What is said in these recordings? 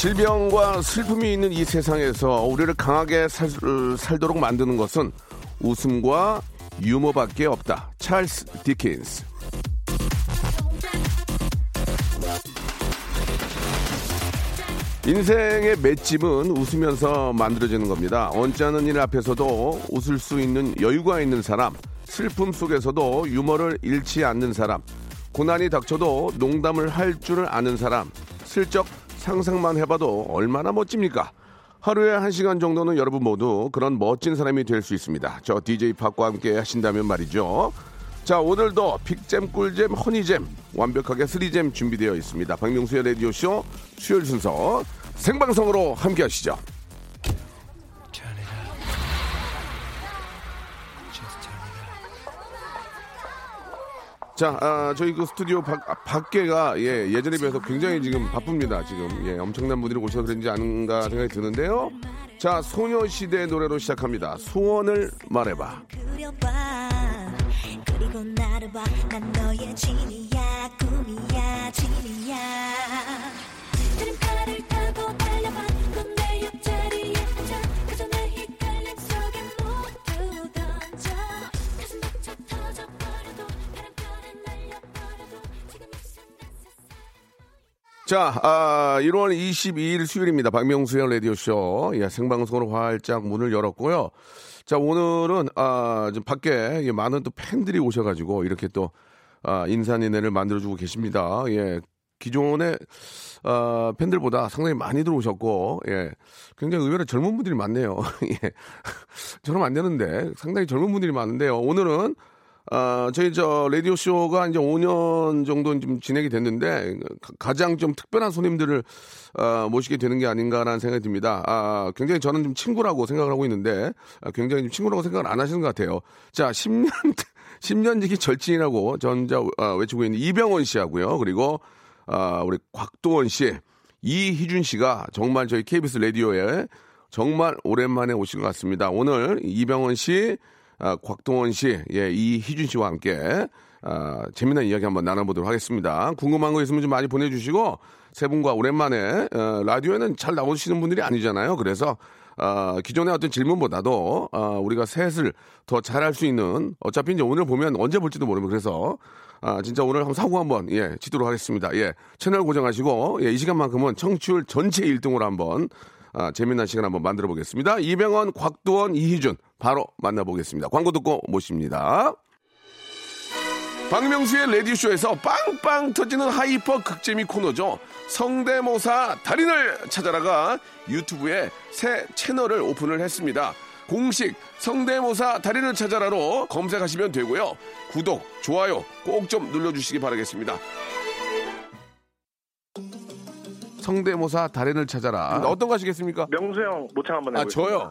질병과 슬픔이 있는 이 세상에서 우리를 강하게 살, 살도록 만드는 것은 웃음과 유머밖에 없다 찰스 디킨스 인생의 맷집은 웃으면서 만들어지는 겁니다. 언짢은 일 앞에서도 웃을 수 있는 여유가 있는 사람, 슬픔 속에서도 유머를 잃지 않는 사람, 고난이 닥쳐도 농담을 할 줄을 아는 사람, 슬쩍 상상만 해봐도 얼마나 멋집니까? 하루에 한 시간 정도는 여러분 모두 그런 멋진 사람이 될 수 있습니다. 저 DJ 팝과 함께 하신다면 말이죠. 자, 오늘도 빅잼, 꿀잼, 허니잼, 완벽하게 스리잼 준비되어 있습니다. 박명수의 라디오쇼 수요일 순서 생방송으로 함께 하시죠. 자, 아, 저희 그 스튜디오 밖, 아, 밖에가 예, 예전에 비해서 굉장히 지금 바쁩니다. 지금 예, 엄청난 분들이 오셔서 그런지 아닌가 생각이 드는데요. 자, 소녀시대 노래로 시작합니다. 소원을 말해봐. 그리고 나를 봐 난 너의 진이야 꿈이야 진이야 자, 아, 1월 22일 수요일입니다. 박명수의 라디오쇼. 예, 생방송으로 활짝 문을 열었고요. 자, 오늘은, 아, 좀 밖에 예, 많은 또 팬들이 오셔가지고 이렇게 또, 아, 인산인해를 만들어주고 계십니다. 예. 기존의, 아, 팬들보다 상당히 많이들 오셨고, 예. 굉장히 의외로 젊은 분들이 많네요. 예. 저러면 안 되는데, 상당히 젊은 분들이 많은데요. 오늘은, 아, 저희 저 라디오 쇼가 이제 5년 정도 좀 진행이 됐는데 가- 가장 좀 특별한 손님들을 아, 모시게 되는 게 아닌가라는 생각이 듭니다. 아, 굉장히 저는 좀 친구라고 생각을 하고 있는데 아, 굉장히 좀 친구라고 생각을 안 하시는 것 같아요. 자, 10년 10년 지기 절친이라고 전자 아, 외치고 있는 이병헌 씨하고요. 그리고 아, 우리 곽도원 씨, 이희준 씨가 정말 저희 KBS 라디오에 정말 오랜만에 오신 것 같습니다. 오늘 이병헌 씨, 아, 곽동원 씨, 예, 이희준 씨와 함께 아, 재미난 이야기 한번 나눠보도록 하겠습니다. 궁금한 거 있으면 좀 많이 보내주시고 세 분과 오랜만에 어, 라디오에는 잘 나오시는 분들이 아니잖아요. 그래서 아, 기존의 어떤 질문보다도 아, 우리가 셋을 더 잘할 수 있는 어차피 이제 오늘 보면 언제 볼지도 모르면 그래서 아, 진짜 오늘 한번 사고 한번 예 치도록 하겠습니다. 예 채널 고정하시고 예, 이 시간만큼은 청취율 전체 1등으로 한번 아, 재미난 시간 한번 만들어 보겠습니다. 이병헌, 곽도원, 이희준 바로 만나보겠습니다. 광고 듣고 모십니다. 박명수의 라디오쇼에서 빵빵 터지는 hyper 극재미 코너죠. 성대모사 달인을 찾아라가 유튜브에 새 채널을 오픈을 했습니다. 공식 성대모사 달인을 찾아라로 검색하시면 되고요. 구독, 좋아요 꼭 좀 눌러주시기 바라겠습니다. 성대모사 달인을 찾아라. 어떤 거 하시겠습니까? 명수 형 모창 한번 아, 해보세요. 저요.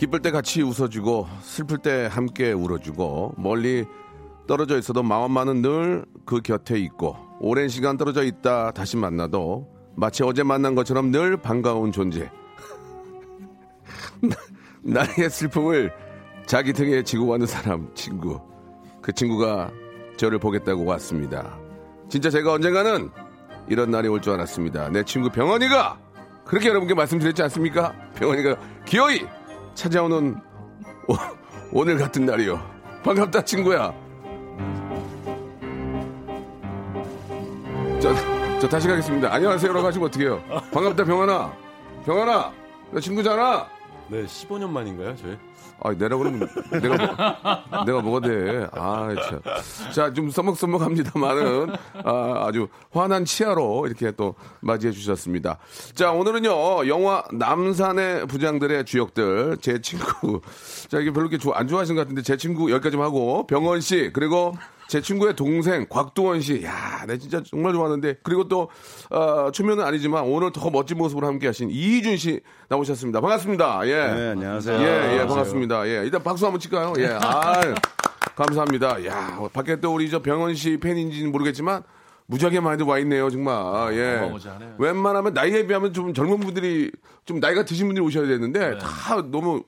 기쁠 때 같이 웃어주고 슬플 때 함께 울어주고 멀리 떨어져 있어도 마음만은 늘 그 곁에 있고 오랜 시간 떨어져 있다 다시 만나도 마치 어제 만난 것처럼 늘 반가운 존재. 나의 슬픔을 자기 등에 지고 가는 사람 친구. 그 친구가 저를 보겠다고 왔습니다. 진짜 제가 언젠가는 이런 날이 올 줄 알았습니다. 내 친구 병원이가 그렇게 여러분께 말씀드렸지 않습니까? 병원이가 기어이 찾아오는 오, 늘 같은 날이요. 반갑다 친구야. 저, 저 다시 가겠습니다. 안녕하세요라고 하시면 어떡해요. 반갑다 병원아. 병원아. 나 친구잖아. 네, 15년 만인가요, 저희? 아, 내라 그러면 내가 뭐, 내가 뭐가 돼? 아, 참. 자, 좀 써먹써먹합니다만은 아, 아주 환한 치아로 이렇게 또 맞이해 주셨습니다. 자, 오늘은요 영화 남산의 부장들의 주역들 제 친구. 자, 이게 별로 이렇게 안 좋아하시는 것 같은데 제 친구 여기까지만 하고 병원 씨 그리고 제 친구의 동생 곽도원 씨, 야, 내 진짜 정말 좋아하는데 그리고 또 어, 초면은 아니지만 오늘 더 멋진 모습으로 함께하신 이준 씨 나오셨습니다. 반갑습니다. 예, 네, 안녕하세요. 예, 예, 안녕하세요. 반갑습니다. 예, 일단 박수 한번 칠까요? 예, 아, 감사합니다. 야, 밖에 또 우리 저 병원 씨 팬인지는 모르겠지만 무지하게 많이들 와 있네요, 정말. 예. 어마어마하네요. 웬만하면 나이에 비하면 좀 젊은 분들이 좀 나이가 드신 분들이 오셔야 네. 되는데 다 너무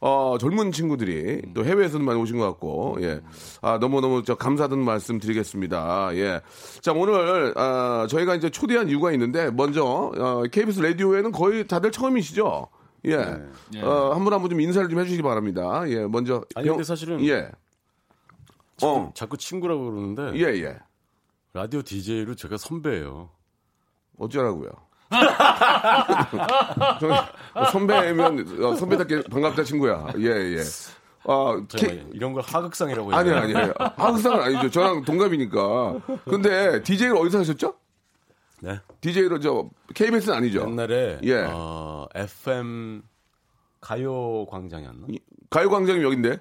어, 젊은 친구들이 또 해외에서도 많이 오신 것 같고, 예. 아, 너무너무 저 감사하다는 말씀 드리겠습니다. 예. 자, 오늘, 아, 저희가 이제 초대한 이유가 있는데, 먼저, 어, KBS 라디오에는 거의 다들 처음이시죠? 예. 어, 한 분 한 분 좀 인사를 좀 해주시기 바랍니다. 예, 먼저. 아니, 근데 사실은 예. 어, 자꾸 친구라고 그러는데 예, 예. 라디오 DJ로 제가 선배예요. 어쩌라고요? 저, 선배면 어, 선배답게 반갑다 친구야. 예 예. 아 K- 이런 걸 하극상이라고 아니 해요. 아니에요. 항상은 아니죠. 저랑 동갑이니까. 근데 DJ를 어디서 하셨죠? 네. DJ로 저 KBS는 아니죠. 옛날에 예. 어, FM 가요 광장이었나? 가요 광장이 여긴데.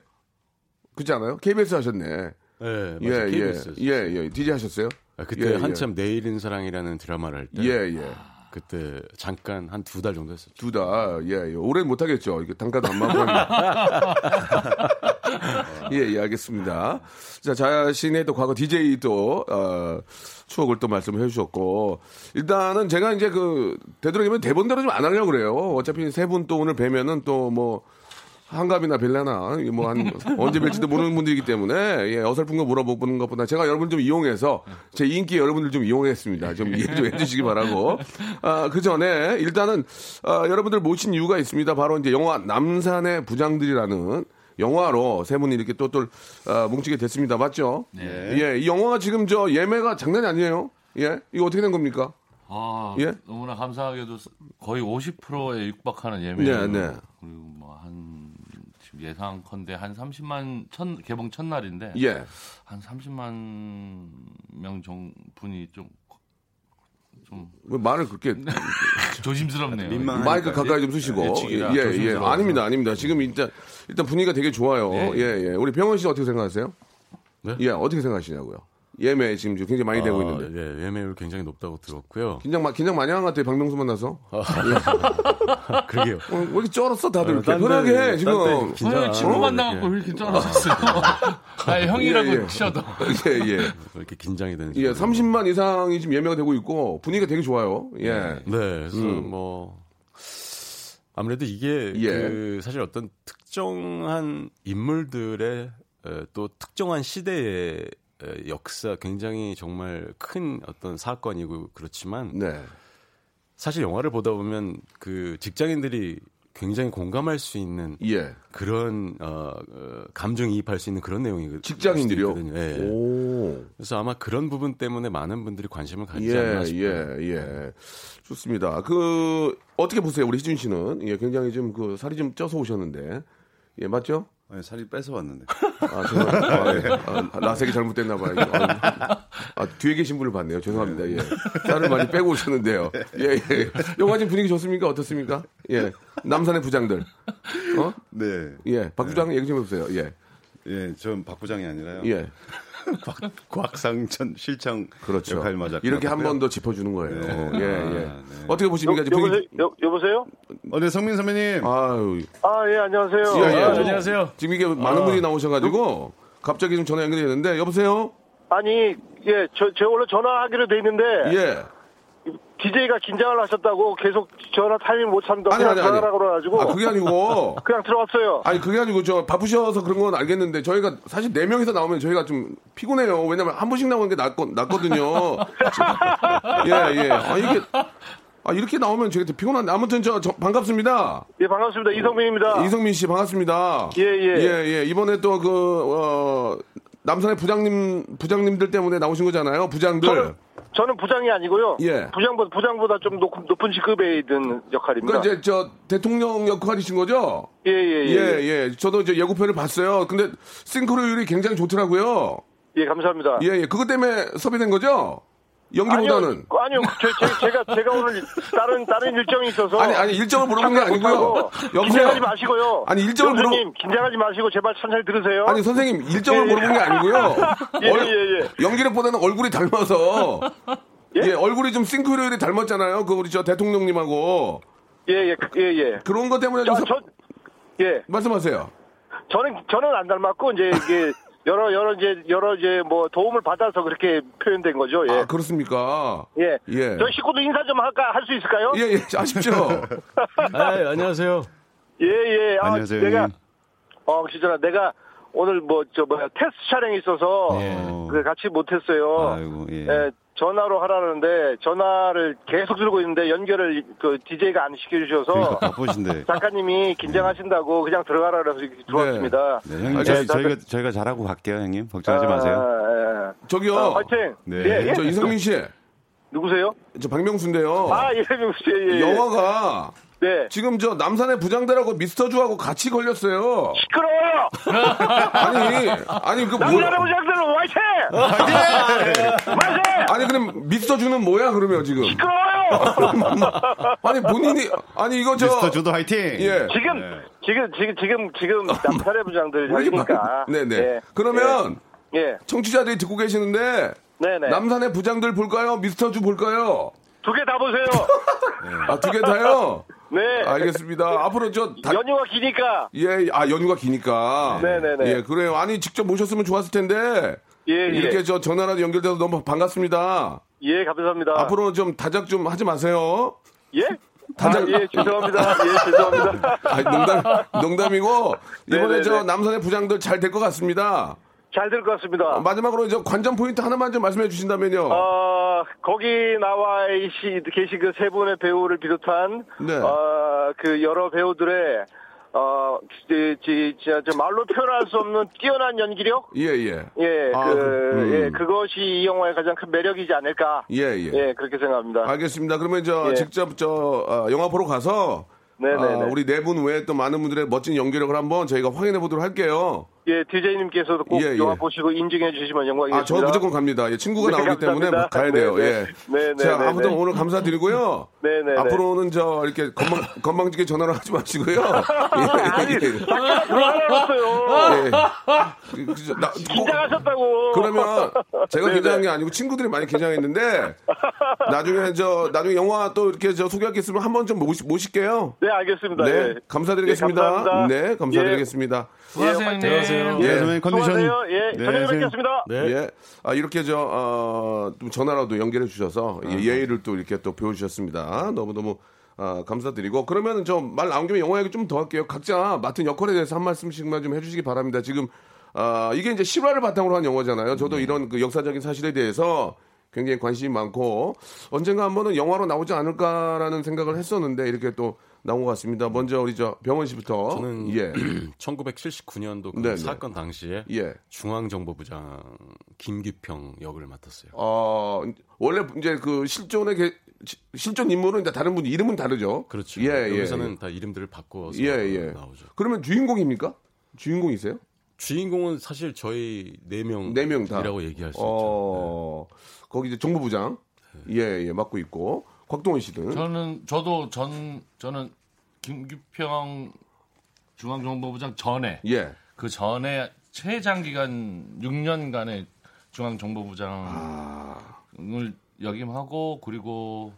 그렇지 않아요? KBS 하셨네. 네, 예, 맞아요. 예, KBS. 였어요. 예, 예. DJ 하셨어요? 아, 그때 예, 한참 내일인 사랑이라는 드라마를 할 때 예, 예. 그때 잠깐 한 두 달 정도 했었죠. 두 달, 예, 예. 오래 못 하겠죠. 이게 단가도 안 맞고. 예, 예, 알겠습니다. 자, 자신의 또 과거 DJ 또, 어, 추억을 또 말씀해 주셨고, 일단은 제가 이제 그, 되도록이면 대본대로 좀 안 하려고 그래요. 어차피 세 분 또 오늘 뵈면은 또 뭐, 한갑이나 벨라나 뭐 한 언제 뵐지도 모르는 분들이기 때문에 예, 어설픈 거 물어보는 것보다 제가 여러분 좀 이용해서 제 인기 여러분들 좀 이용했습니다. 좀 이해 좀 해주시기 바라고. 아, 그 전에 일단은 아, 여러분들 모신 이유가 있습니다. 바로 이제 영화 남산의 부장들이라는 영화로 세 분이 이렇게 또또 아, 뭉치게 됐습니다. 맞죠? 예, 이 영화가 지금 저 예매가 장난이 아니에요. 예, 이거 어떻게 된 겁니까? 아, 예? 너무나 감사하게도 거의 50%에 육박하는 예매. 네, 네. 그리고 뭐한 지금 예상컨대 한 30만 첫 개봉 첫날인데 예, 한 30만 명 정 분이 좀 좀왜 말을 그렇게 조심스럽네요. 마이크 가까이 좀 쓰시고. 예측이라 예, 예. 조심스러워서. 아닙니다, 아닙니다. 지금 일단, 일단 분위기가 되게 좋아요. 예, 예. 우리 병원 씨 어떻게 생각하세요? 네? 예, 어떻게 생각하시냐고요? 예매 지금 굉장히 많이 되고 어, 있는데. 예, 예매율 굉장히 높다고 들었고요. 긴장, 마- 긴장 많이 한 것 같아요, 박명수 만나서. 그러게요. 어, 왜 이렇게 쩔었어, 다들. 어, 딴 편하게 데, 해, 딴 지금. 아니, 안 친구 만나갖고 왜 이렇게 쩔어졌어요? 아, 형이라고 예, 예. 치셔도. 예, 예. 왜 이렇게 긴장이 되는지. 예, 30만 이상이 지금 예매가 되고 있고, 분위기가 되게 좋아요. 예. 네, 그래서 뭐 아무래도 이게 예. 그 사실 어떤 특정한 인물들의 에, 또 특정한 시대의 에, 역사 굉장히 정말 큰 어떤 사건이고 그렇지만 네. 사실 영화를 보다 보면 그 직장인들이 굉장히 공감할 수 있는 예. 그런 어, 어, 감정이입할 수 있는 그런 내용이 직장인들이요. 예. 오. 그래서 아마 그런 부분 때문에 많은 분들이 관심을 갖지 예, 않나 싶어요. 예, 예. 좋습니다. 그 어떻게 보세요, 우리 희준 씨는? 예, 굉장히 좀 그 살이 좀 쪄서 오셨는데, 예, 맞죠? 아니, 살이 뺏어 왔는데. 아, 제가 아, 예. 아, 라섹이 잘못됐나 봐요. 아, 아, 뒤에 계신 분을 봤네요. 죄송합니다. 예. 살을 많이 빼고 오셨는데요. 예, 예. 영화 지금 분위기 좋습니까? 어떻습니까? 예. 남산의 부장들. 어? 네. 예. 박 부장 얘기 좀 해보세요. 예. 예, 전박 부장이 아니라요. 예. 곽, 곽상천 실장 그렇죠. 역할 맞았고 이렇게 한 번 더 짚어주는 거예요. 네. 예, 예. 아, 네. 어떻게 보십니까? 지금 여보세요? 여, 여보세요? 어, 네, 성민 선배님. 아유, 아, 예, 안녕하세요. 예, 예. 아, 안녕하세요. 지금 이게 많은 분이 나오셔가지고 갑자기 좀 전화 연결이 되는데 여보세요? 아니, 예, 저, 제가 원래 전화하기로 돼 있는데, 예. DJ가 긴장을 하셨다고 계속 전화 타이밍 못 찾는다고 아니 아니 아니. 전화라고 그래가지고, 아 그게 아니고. 그냥 들어왔어요. 아니 그게 아니고 저 바쁘셔서 그런 건 알겠는데 저희가 사실 네 명이서 나오면 저희가 좀 피곤해요. 왜냐면 한 분씩 나오는 게 낫거, 낫거든요. 예 예. 아 이게 아 이렇게 나오면 저희 피곤한데 아무튼 저, 저 반갑습니다. 예, 반갑습니다. 이성민입니다. 이성민 씨 반갑습니다. 예, 예. 예, 예. 이번에 또 그, 어, 남산의 부장님, 부장님들 때문에 나오신 거잖아요. 부장들. 저는, 저는 부장이 아니고요. 예. 부장보다, 부장보다 좀 높, 높은 직급에 있는 역할입니다. 그러니까 이제 저 대통령 역할이신 거죠? 예, 예, 예. 예, 예. 저도 이제 예고편을 봤어요. 근데 싱크로율이 굉장히 좋더라고요. 예, 감사합니다. 예, 예. 그것 때문에 섭외된 거죠? 연기보다는. 아니요, 아니요. 제, 제, 제가, 제가 오늘 다른, 다른 일정이 있어서. 아니, 아니, 일정을 물어본 게 아니고요. 여보세요? 긴장하지 마시고요. 아니, 일정을 물어- 교수님, 긴장하지 마시고 제발 천천히 들으세요. 아니, 선생님, 일정을 예, 예. 물어본 게 아니고요. 예, 예, 예. 연기력보다는 얼굴이 닮아서. 예? 예, 얼굴이 좀 싱크로율이 닮았잖아요. 그 우리 저 대통령님하고. 예, 예, 예, 예. 그런 것 때문에 저, 좀. 섭- 저, 예. 말씀하세요. 저는, 저는 안 닮았고, 이제 이게, 여러, 여러, 이제, 여러, 이제, 뭐, 도움을 받아서 그렇게 표현된 거죠, 예. 아, 그렇습니까? 예. 예. 저희 식구도 인사 좀 할까, 할 수 있을까요? 예, 예, 아십시오. 아, 안녕하세요. 예, 예. 아, 안녕하세요, 내가. 어, 진짜 내가 오늘 뭐, 저, 뭐야, 테스트 촬영이 있어서, 예. 그 같이 못 했어요. 아이고, 예. 예, 전화로 하라는데, 전화를 계속 들고 있는데, 연결을 그 DJ가 안 시켜주셔서, 그러니까 바쁘신데. 작가님이 긴장하신다고 그냥 들어가라 그래서 이렇게 들어왔습니다. 네, 형님, 아, 저희, 저- 저희가, 저희가 잘하고 갈게요, 형님. 걱정하지 마세요. 아, 예. 저기요. 아, 화이팅! 네. 예, 예. 저 이성민 씨. 누구세요? 저 박명수인데요. 아, 예, 명수 씨, 예, 예. 영화가 네. 지금 저 남산의 부장들하고 미스터 주하고 같이 걸렸어요. 시끄러워요! 아니, 아니 그 뭐? 남자의 부장 화이팅! 화이팅! 아니 그럼 미스터 주는 뭐야 그러면 지금? 시끄러워요! 아니 본인이 아니 이거 저 미스터 주도 화이팅! 예. 지금, 지금, 지금, 지금, 지금, 남편의 부장들 왜 이렇게 자리니까. 많- 네네. 예. 그러면 예. 청취자들이 듣고 계시는데 네네. 남산의 부장들 볼까요? 미스터 주 볼까요? 두 개 다 보세요. 아 두 개 다요? 네. 알겠습니다. 앞으로 저 다, 연휴가 기니까. 예, 아 연휴가 기니까. 네네네. 예, 그래요. 아니 직접 모셨으면 좋았을 텐데. 예, 예. 이렇게 저 전화라도 연결돼서 너무 반갑습니다. 예, 감사합니다. 앞으로 좀 다작 좀 하지 마세요. 예? 다작- 아, 예, 죄송합니다. 예, 죄송합니다. 아, 농담, 농담이고 이번에 네네네. 저 남산의 부장들 잘 될 것 같습니다. 잘 될 것 같습니다. 마지막으로 저 관전 포인트 하나만 좀 말씀해 주신다면요. 어, 거기 나와 계시, 계신 그 세 분의 배우를 비롯한, 네. 어, 그 여러 배우들의, 어, 지, 지, 지, 저 말로 표현할 수 없는 뛰어난 연기력? 예, 예. 예, 아, 그, 음. 예, 그것이 이 영화의 가장 큰 매력이지 않을까. 예, 예. 예, 그렇게 생각합니다. 알겠습니다. 그러면 저 예. 직접 저 어, 영화 보러 가서 네네네. 아, 우리 네 분 외에 또 많은 분들의 멋진 연기력을 한번 저희가 확인해 보도록 할게요. 예, DJ님께서도 꼭 예, 예. 영화 보시고 인증해 주시면 영광이겠습니다. 아, 저 무조건 갑니다. 예, 친구가 네, 나오기 때문에 감사합니다. 뭐 가야 돼요. 네, 예. 네. 네, 네, 자, 네, 아무튼 네. 오늘 감사드리고요. 네, 네, 네. 앞으로는 저 이렇게 건방, 건방지게 전화를 하지 마시고요. 아니, 예, 예. 예. 그, 그, 나- 긴장하셨다고. 그러면 제가 네, 긴장한 네. 게 아니고 친구들이 많이 긴장했는데 나중에 저 나중에 영화 또 이렇게 저 소개할 게 있으면 한번 좀 모시, 모실게요. 네, 알겠습니다. 네, 예. 감사드리겠습니다. 네, 감사드리겠습니다. 수고하세요, 형님. 예. 네, 선배님 컨디션. 수고하세요. 예, 네, 저녁에 선생님. 뵙겠습니다. 네. 예. 아, 이렇게 저, 어, 좀 전화라도 연결해 주셔서 예, 예의를 또 이렇게 또 배워주셨습니다. 너무너무 아, 감사드리고. 그러면 좀 말 나온 김에 영화 얘기 좀 더 할게요. 각자 맡은 역할에 대해서 한 말씀씩만 좀 해주시기 바랍니다. 지금, 아, 이게 이제 실화를 바탕으로 한 영화잖아요. 저도 이런 그 역사적인 사실에 대해서 굉장히 관심이 많고 언젠가 한 번은 영화로 나오지 않을까라는 생각을 했었는데 이렇게 또 나온 것 같습니다. 먼저 우리 저 병원 씨부터. 저는 예. 1979년도 그 네네. 사건 당시에 예. 중앙정보부장 김기평 역을 맡았어요. 어, 원래 이제 그 실존의 게, 시- 실존 인물은 이제 다른 분 이름은 다르죠. 그렇죠. 예, 예. 여기서는 예. 다 이름들을 바꿔서 예, 예. 나오죠. 그러면 주인공입니까? 주인공이세요? 주인공은 사실 저희 네 명, 네명 다. 이라고 얘기할 수 있죠. 어, 거기 이제 정보부장. 네. 예, 예, 맡고 있고. 곽동원 씨는. 저는 저도 전 저는 김규평 중앙정보부장 전에 예. 그 전에 최장 기간 6년간의 중앙정보부장을 아. 역임하고 그리고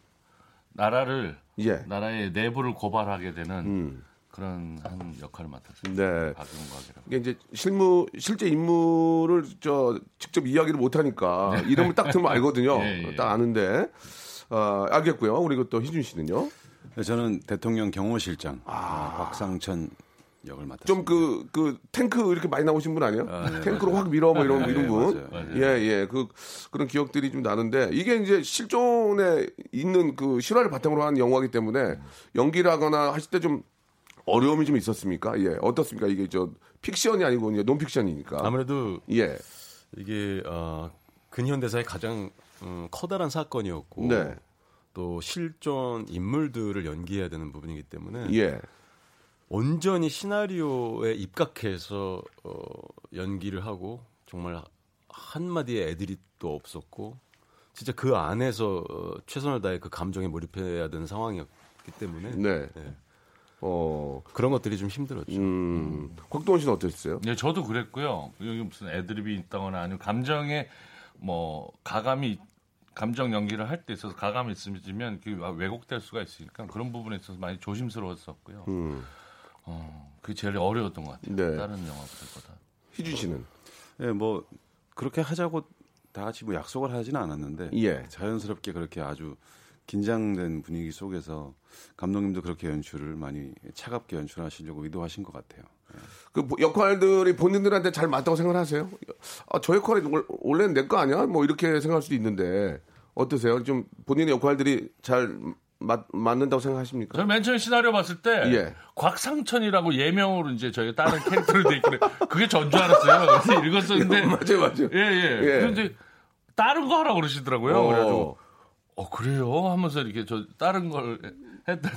나라를 예. 나라의 내부를 고발하게 되는 음. 그런 한 역할을 맡았어요. 네. 박용박이라고. 이게 이제 실무 실제 인물을 저 직접 이야기를 못 하니까 이름을 딱 들으면 알거든요. 네. 예, 예. 딱 아는데. 어, 알겠고요. 우리 또 희준 씨는요. 네, 저는 대통령 경호실장 아, 곽상천 역을 맡았습니다. 좀그그 탱크 이렇게 많이 나오신 분 아니에요? 아, 네, 탱크로 확 밀어 뭐 이런 네, 이런 분. 맞아요. 예, 예. 그 그런 기억들이 좀 나는데 이게 이제 실존에 있는 그 실화를 바탕으로 한 영화이기 때문에 연기를 하거나 하실 때 좀 어려움이 좀 있었습니까? 예. 어떻습니까? 이게 저 픽션이 아니고 이제 논픽션이니까. 아무래도 예. 이게 어, 근현대사의 가장 음, 커다란 사건이었고 네. 또 실존 인물들을 연기해야 되는 부분이기 때문에 예. 온전히 시나리오에 입각해서 어, 연기를 하고 정말 한 마디의 애드립도 없었고 진짜 그 안에서 어, 최선을 다해 그 감정에 몰입해야 되는 상황이었기 때문에 네. 네. 어. 그런 것들이 좀 힘들었죠. 음. 곽동원 씨는 어땠어요? 네, 저도 그랬고요. 여기 무슨 애드립이 있다거나 아니면 감정에 뭐 가감이 감정 연기를 할 때 있어서 가감이 있으면 그 왜곡될 수가 있으니까 그런 부분에 있어서 많이 조심스러웠었고요. 음. 어, 그게 제일 어려웠던 것 같아요. 네. 다른 영화들보다. 희준 씨는 예, 뭐 그렇게 하자고 다 같이 뭐 약속을 하지는 않았는데 예. 자연스럽게 그렇게 아주 긴장된 분위기 속에서 감독님도 그렇게 연출을 많이 차갑게 연출하시려고 의도하신 것 같아요. 그뭐 역할들이 본인들한테 잘 맞다고 생각하세요? 아, 저 역할이 원- 원래는 내 거 아니야? 뭐 이렇게 생각할 수도 있는데 어떠세요? 좀 본인의 역할들이 잘 맞, 맞는다고 생각하십니까? 저는 맨 처음에 시나리오 봤을 때 예. 곽상천이라고 예명으로 이제 저희가 다른 캐릭터로 돼 있길래 그게 전 줄 알았어요. 그래서 읽었었는데 맞아요, 맞아요. 예, 예. 예. 그런데 다른 거 하라 고 그러시더라고요. 어. 그래가지고 어 그래요 하면서 이렇게 저 다른 걸 했던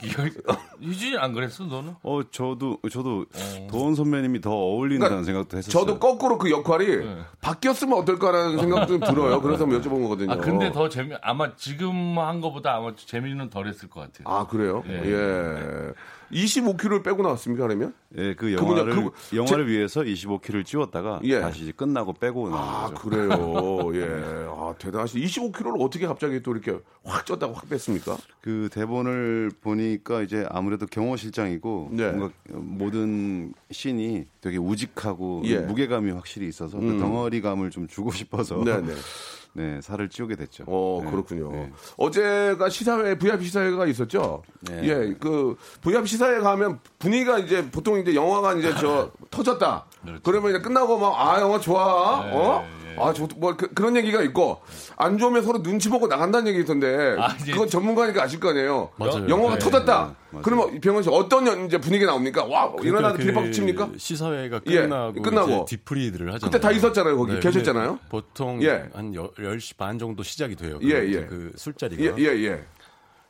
기억이 유진이 안 그랬어 너는? 어, 저도 저도 도원 선배님이 더 어울린다는 생각도 했었어요. 저도 거꾸로 그 역할이 네. 바뀌었으면 어떨까라는 생각도 좀 들어요. 그래서 한번 여쭤본 거거든요. 아 근데 더 재미 아마 지금 한 거보다 아마 재미는 덜했을 것 같아요. 아, 그래요? 예. 예. 25kg를 빼고 나왔습니까, 그러면? 예, 그 영화를 그- 영화를 위해서 25kg를 찌웠다가 예. 다시 끝나고 빼고 나온 아, 거죠. 그래요. 예. 아, 대단하시. 25kg를 어떻게 갑자기 또 이렇게 확 쪘다가 확 뺐습니까? 그 대본을 보니 까 이제 아무래도 경호 실장이고 네. 뭔가 모든 씬이 되게 우직하고 예. 무게감이 확실히 있어서 그 덩어리감을 좀 주고 싶어서 네네. 네, 살을 찌우게 됐죠. 어, 네, 그렇군요. 네. 어제가 시사회, VIP 시사회가 있었죠? 네. 예, 그, VIP 시사회 가면 분위기가 이제 보통 이제 영화가 이제 저 터졌다. 그렇죠. 그러면 이제 끝나고 막, 아, 영화 좋아. 네, 어? 아, 좋, 뭐, 그, 런 얘기가 있고, 안 좋으면 서로 눈치 보고 나간다는 얘기 있던데, 아, 이제- 그건 전문가니까 아실 거 아니에요. 맞아요. 영화가 네, 터졌다. 맞아요. 그러면 병원 씨 어떤 연- 이제 분위기 나옵니까? 와, 일어나서 그 기립박수 칩니까? 시사회가 예, 끝나고, 끝나고. 이제 뒤풀이들을 하잖아요. 그때 다 있었잖아요, 거기. 근데 계셨잖아요? 보통 예. 한 여- 10시 반 정도 시작이 돼요. 예, 그, 예. 그 술자리가. 예, 예, 예.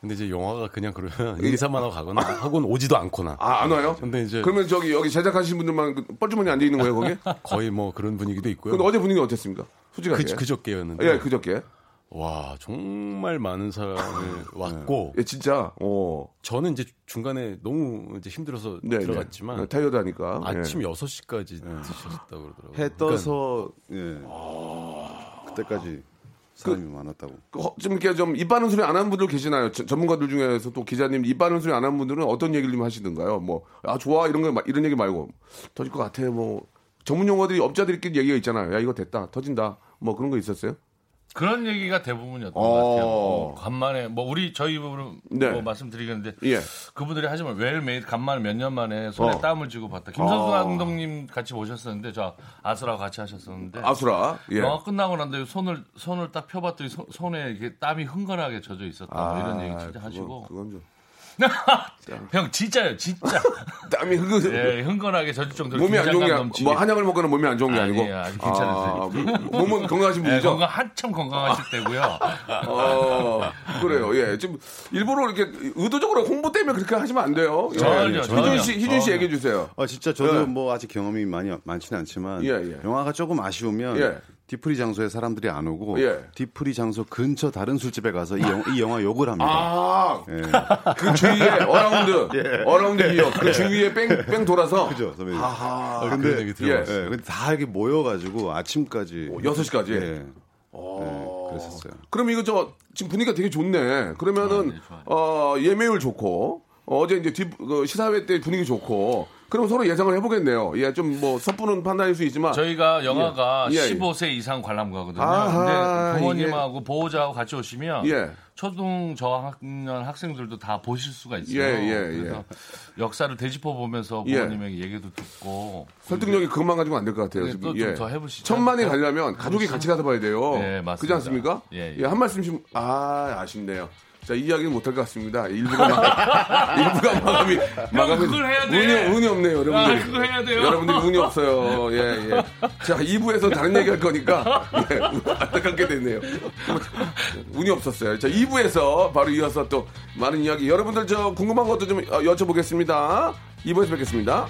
근데 이제 영화가 그냥 그러면 인사만 하고 가거나 하고는 오지도 않거나. 아, 안 와요? 근데 이제 그러면 저기 여기 제작하신 분들만 그 뻘쭘하니 앉아 있는 거예요, 거기? 거의 뭐 그런 분위기도 있고요. 근데 어제 분위기 어땠습니까? 솔직하게. 그, 그저께였는데. 예, 그저께. 와, 정말 많은 사람이 왔고, 예, 진짜. 어. 저는 이제 중간에 너무 이제 힘들어서 네, 들어갔지만, 네. 타이어드 하니까. 아침 예. 6시까지 드셨다고 그러더라고요. 해 그러니까 떠서 예. 그때까지 사람이 많았다고. 그 허- 좀 이렇게 좀 입 바른 소리 안 하는 분들 계시나요? 저- 전문가들 중에서 또 기자님 입 바른 소리 안 하는 분들은 어떤 얘기를 좀 하시던가요? 뭐, 아, 좋아. 이런 거, 마- 이런 얘기 말고. 터질 것 같아. 뭐. 전문 용어들이 업자들끼리 얘기가 있잖아요. 야, 이거 됐다. 터진다. 뭐 그런 거 있었어요? 그런 얘기가 대부분이었던 어. 것 같아요. 어, 간만에 뭐 우리 저희 부분은 네. 뭐 말씀드리겠는데 예. 그분들이 하지만 왜 매일 간만에 몇 년 만에 손에 어. 땀을 쥐고 봤다. 김선수 아. 감독님 같이 모셨었는데 저 아수라와 같이 하셨었는데 아수라. 예. 영화 끝나고 난 다음에 손을 손을 딱 펴봤더니 손- 손에 이게 땀이 흥건하게 젖어 있었다. 뭐 이런 얘기 진짜 그건- 하시고 그건 좀. 형 진짜요, 진짜. 땀이 흐그 예, 흥건하게 젖을 정도로 몸이 안 좋은 게 아니- 넘치게. 뭐 한약을 먹거나 몸이 안 좋은 게 아니고 아니에요, 괜찮으세요. 아, 몸은 건강하신 예, 분이죠. 건강 한참 건강하실 때고요. 어, 그래요. 예. 지금 일부러 이렇게 의도적으로 홍보 때문에 그렇게 하시면 안 돼요. 예. 전혀, 희준 전혀. 씨, 희준 씨. 얘기해 주세요. 아 진짜 저도 예. 뭐 아직 경험이 많이 많지는 않지만 예, 예. 영화가 조금 아쉬우면 예. 뒤풀이 장소에 사람들이 안 오고 예. 뒤풀이 장소 근처 다른 술집에 가서 이, 영, 이 영화 욕을 합니다. 아, 예. 그 주위에 around, around 기억, 그 주위에 뺑, 뺑 돌아서. 그죠, 선배님. 아하. 아, 그런 얘기 예. 예, 근데 다 이렇게 모여가지고 아침까지. 오, 6시까지? 예. 어. 네, 그랬었어요. 그럼 이거 저 지금 분위기가 되게 좋네. 그러면은 어, 예매율 좋고 어, 제 이제 뒷, 그 시사회 때 분위기 좋고 그럼 서로 예상을 해보겠네요. 예, 좀 뭐 섣부른 판단일 수 있지만 저희가 영화가 예, 예. 15세 이상 관람가거든요. 아하, 근데 부모님하고 보호자하고 같이 오시면 예. 초등 저학년 학생들도 다 보실 수가 있어요. 예, 예, 예. 그래서 역사를 되짚어 보면서 예. 부모님에게 얘기도 듣고 설득력이 그것만 가지고 안 될 것 같아요. 네, 지금. 또좀더 해보시죠. 천만이 네. 가려면 가족이 같이 가서 봐야 돼요. 네, 맞습니다. 그렇지 않습니까? 예, 예. 한 말씀씩 아 아쉽네요. 자, 이 이야기는 못할 것 같습니다. 일부가 마, 일부가 마감이 마감이 그걸 해야 돼. 운이 운이 없네요, 여러분들. 아, 그거 해야 돼요. 여러분들이 운이 없어요. 예, 예. 자, 2부에서 다른 얘기 할 거니까 예, 안타깝게 됐네요. 운이 없었어요. 자, 2부에서 바로 이어서 또 많은 이야기 여러분들 저 궁금한 것도 좀 어, 여쭤보겠습니다. 2부에서 뵙겠습니다.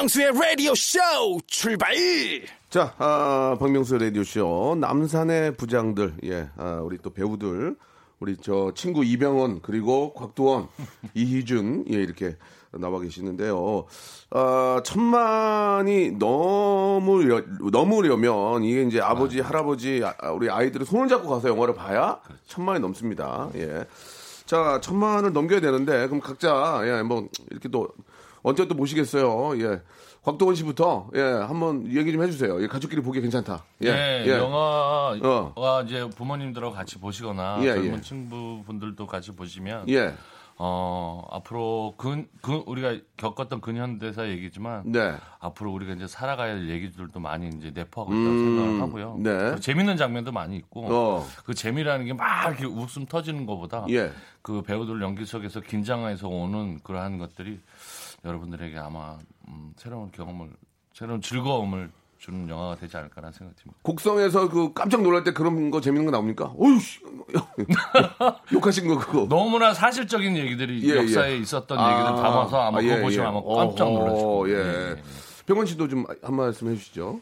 박명수의 라디오 쇼 출발! 자, 아, 박명수 라디오 쇼. 남산의 부장들, 예, 아, 우리 또 배우들, 우리 저 친구 이병헌, 그리고 곽도원, 이희준, 예, 이렇게 나와 계시는데요. 아, 천만이 넘으려, 넘으려면, 이게 이제 아버지, 할아버지, 아, 우리 아이들이 손을 잡고 가서 영화를 봐야 천만이 넘습니다. 예. 자, 천만을 넘겨야 되는데, 그럼 각자, 예, 뭐, 이렇게 또, 언제 또 모시겠어요. 예. 곽도원 씨부터, 예, 한번 얘기 좀 해주세요. 예, 가족끼리 보기 괜찮다. 예. 네, 예. 영화가 어. 이제 부모님들하고 같이 보시거나 예, 젊은 예. 친구분들도 같이 보시면 예. 어, 앞으로 근, 근 우리가 겪었던 근현대사 얘기지만 네. 앞으로 우리가 이제 살아가야 할 얘기들도 많이 이제 내포하고 있다고 음, 생각을 하고요. 네. 그리고 재밌는 장면도 많이 있고 어. 그 재미라는 게 막 이렇게 웃음 터지는 것보다 예. 그 배우들 연기 속에서 긴장해서 오는 그러한 것들이 여러분들에게 아마 음, 새로운 경험을 새로운 즐거움을 주는 영화가 되지 않을까라는 생각이 듭니다. 곡성에서 그 깜짝 놀랄 때 그런 거 재밌는 거 나옵니까? 어이씨. 욕하신 거 그거. 너무나 사실적인 얘기들이 예, 역사에 예. 있었던 얘기들 담아서 아마 아, 그거 예, 보시면 예. 아마 깜짝 놀라실 거예요. 예. 병원 씨도 좀 한 말씀 해주시죠.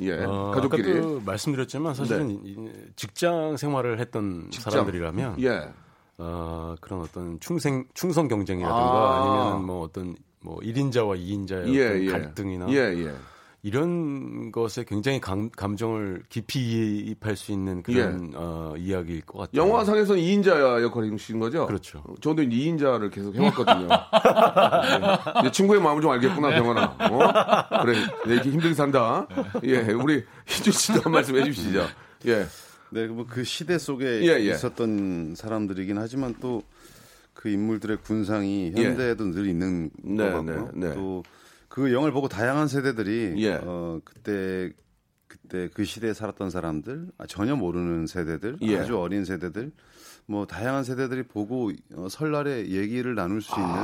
예. 어, 가족끼리. 아까도 말씀드렸지만 사실은 이- 이 직장 생활을 했던 직장. 사람들이라면 예. 어, 그런 어떤 충생 충성 경쟁이라든가 아. 아. 니면 뭐 어떤 뭐 1인자와 2인자의 예, 어떤 예. 갈등이나 예, 예. 이런 것에 굉장히 감, 감정을 깊이 이입할 수 있는 그런 어, 이야기일 것 같아요. 예. 영화상에서는 2인자 역할이신 거죠? 그렇죠. 저도 이제 2인자를 계속 해왔거든요. 내 친구의 마음을 좀 알겠구나, 병원아. 어? 그래, 이렇게 힘들게 산다. 예, 우리 희준 씨도 한 말씀 해주시죠. 예. 네, 뭐 그 시대 속에 예, 예. 있었던 사람들이긴 하지만 또 그 인물들의 군상이 예. 현대에도 늘 있는 네, 것 같고요. 네, 네. 또그 영화를 보고 다양한 세대들이 예. 어 그때 그때 그 시대에 살았던 사람들, 아, 전혀 모르는 세대들, 예. 아주 어린 세대들, 뭐 다양한 세대들이 보고 어, 설날에 얘기를 나눌 수 있는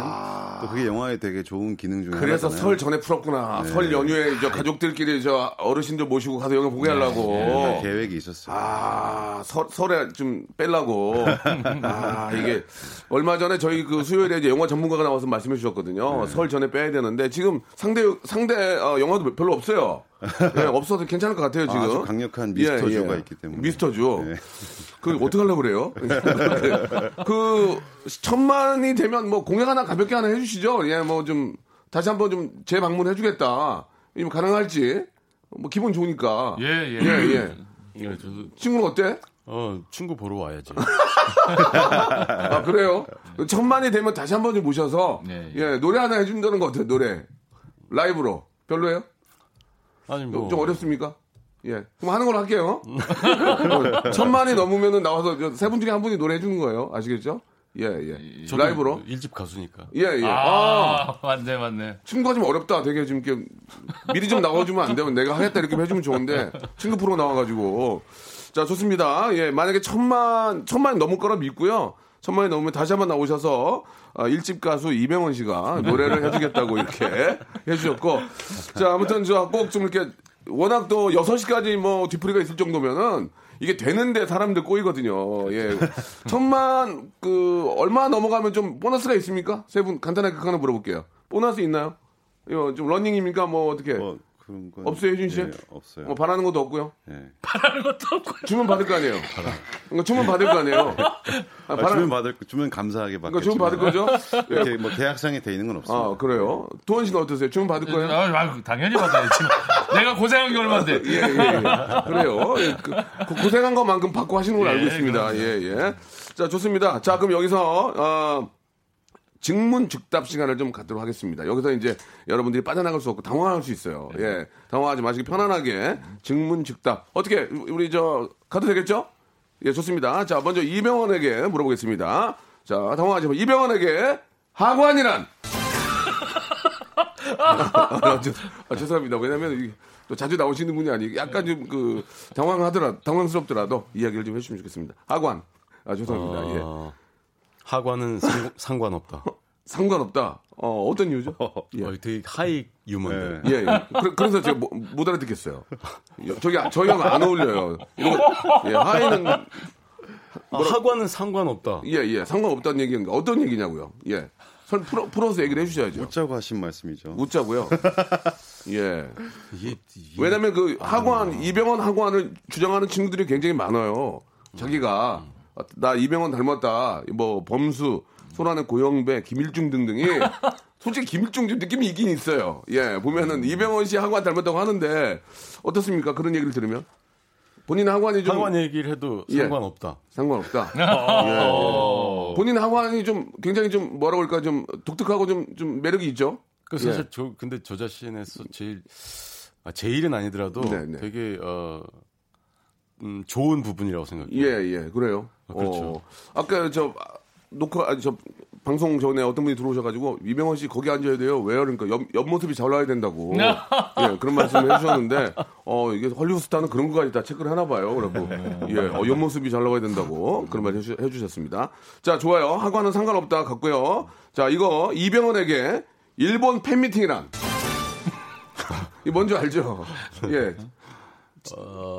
또 그게 영화의 되게 좋은 기능 중에 아. 그래서 하나잖아요. 설 전에 풀었구나. 네. 설 연휴에 저 가족들끼리 저 어르신들 모시고 가서 영화 보게 하려고. 네, 계획이 있었어요. 아, 설, 설에 좀 빼려고. 아, 이게 얼마 전에 저희 그 수요일에 이제 영화 전문가가 나와서 말씀해 주셨거든요. 설 전에 빼야 되는데 지금 상대 상대 어, 영화도 별로 없어요. 예, 없어서 괜찮을 것 같아요, 지금. 예, 아주 강력한 미스터주가 있기 때문에. 미스터주. 네. 그 어떻게 하려고 그래요? 그 천만이 되면 뭐 공약 하나 가볍게 하나 해 주시죠. 예, 뭐 좀 다시 한번 좀 재방문해 주겠다. 이면 가능할지. 뭐 기분 좋으니까. 예, 예. 예, 예. 예, 저도 친구는 어때? 어, 친구 보러 와야지. 아 그래요? 천만이 되면 다시 한 번 좀 모셔서 예, 예, 노래 하나 해 준다는 거 어때요? 노래 라이브로 별로예요? 아니 뭐 좀 어렵습니까? 예, 그럼 하는 걸로 할게요. 어, 천만이 넘으면은 나와서 세 분 중에 한 분이 노래 해 주는 거예요. 아시겠죠? 예, 예. 라이브로? 일집 가수니까. 예, 예. 아, 아, 맞네, 맞네. 친구가 좀 어렵다. 되게 좀 이렇게 미리 좀 나와주면 안 되면 내가 하겠다 이렇게 해주면 좋은데 친구 프로 나와가지고 자 좋습니다. 예, 만약에 천만 천만이 넘을 거라 믿고요. 천만이 넘으면 다시 한번 나오셔서 아, 일집 가수 이병헌 씨가 노래를 해주겠다고 이렇게 해주셨고 자 아무튼 저 꼭 좀 이렇게 워낙 또 6시까지 뭐 뒤풀이가 있을 정도면은 이게 되는데 사람들 꼬이거든요. 예. 천만 그 얼마 넘어가면 좀 보너스가 있습니까? 세 분 간단하게 그거 하나 물어볼게요. 보너스 있나요? 이거 좀 러닝입니까? 뭐 어떻게? 뭐 그런 건 없어요, 혜준 씨? 예, 없어요. 뭐 바라는 것도 없고요. 예. 주문 받을 거 아니에요. 그러니까 주문 받을 거 아니에요. 아, 아, 바라- 주면 받을 주면 감사하게 그러니까 받겠지만 주문 받을 거죠? 예. 이렇게 뭐 계약상에 돼 있는 건 없습니다. 아 그래요. 도원 씨는 어떠세요? 주문 받을 거예요? 아, 아, 당연히 받아야지. 내가 고생한 게 얼마인데. 예, 예, 예. 그래요. 예, 그, 그 고생한 것만큼 받고 하시는 걸 알고 예, 있습니다. 예, 예. 자, 좋습니다. 자, 그럼 여기서, 어, 증문즉답 시간을 좀 갖도록 하겠습니다. 여기서 이제 여러분들이 빠져나갈 수 없고 당황할 수 있어요. 예. 당황하지 마시고 편안하게 증문즉답. 어떻게, 우리 저, 가도 되겠죠? 예, 좋습니다. 자, 먼저 이병헌에게 물어보겠습니다. 자, 당황하지 마. 이병헌에게 하관이란? 아, 저- 아, 죄송합니다. 왜냐면 또 자주 나오시는 분이 아니고 약간 좀 그 당황하더라, 당황스럽더라도 이야기를 좀 해주시면 좋겠습니다. 하관. 아, 죄송합니다. 예. 어, 하관은 상, 상관없다. 상관없다. 어, 어떤 이유죠? 예. 어, 되게 하이 유머인데. 예, 예. 그래, 서 제가 뭐- 못 알아듣겠어요. 저기, 저희하고 안 어울려요. 이런 거, 예, 하이는, 아, 하관은 상관없다. 예, 예, 상관없다는 얘기는 어떤 얘기냐고요. 예. 설 풀어, 풀어서 얘기를 해주셔야죠. 웃자고 하신 말씀이죠. 웃자고요. 예. 이게, 이게 왜냐면 그 학원 이병헌 학원을 주장하는 친구들이 굉장히 많아요. 자기가 나 이병헌 닮았다. 뭐 범수, 손안의 고영배, 김일중 등등이 솔직히 김일중 좀 느낌이 있긴 있어요. 예, 보면은 이병헌 씨 학원 닮았다고 하는데 어떻습니까? 그런 얘기를 들으면 본인 학원이 좀 하관 얘기를 해도 예. 상관없다. 상관없다. 예, 예. 본인 학원이 좀 굉장히 좀 뭐라 그럴까 좀 독특하고 좀좀 매력이 있죠. 그 사실 예. 저 근데 저 자신에서 제일 아, 제일은 아니더라도 네, 네. 되게 어 음, 좋은 부분이라고 생각해요. 예, 예, 그래요. 아, 그렇죠. 어, 아까 저 아, 녹화, 아니, 저 방송 전에 어떤 분이 들어오셔가지고 이병헌 씨 거기 앉아야 돼요. 왜요? 그러니까 옆, 옆 모습이 잘 나와야 된다고. 예, 그런 말씀을 해주셨는데, 어, 이게 헐리우드 스타는 그런 거까지 다 체크를 하나 봐요. 그러고, 예, 어, 옆모습이 잘 나와야 된다고. 그런 말 해주, 해주셨습니다. 자, 좋아요. 하관은 상관없다. 같고요. 자, 이거 이병헌에게 일본 팬미팅이란. 이 뭔지 알죠? 예.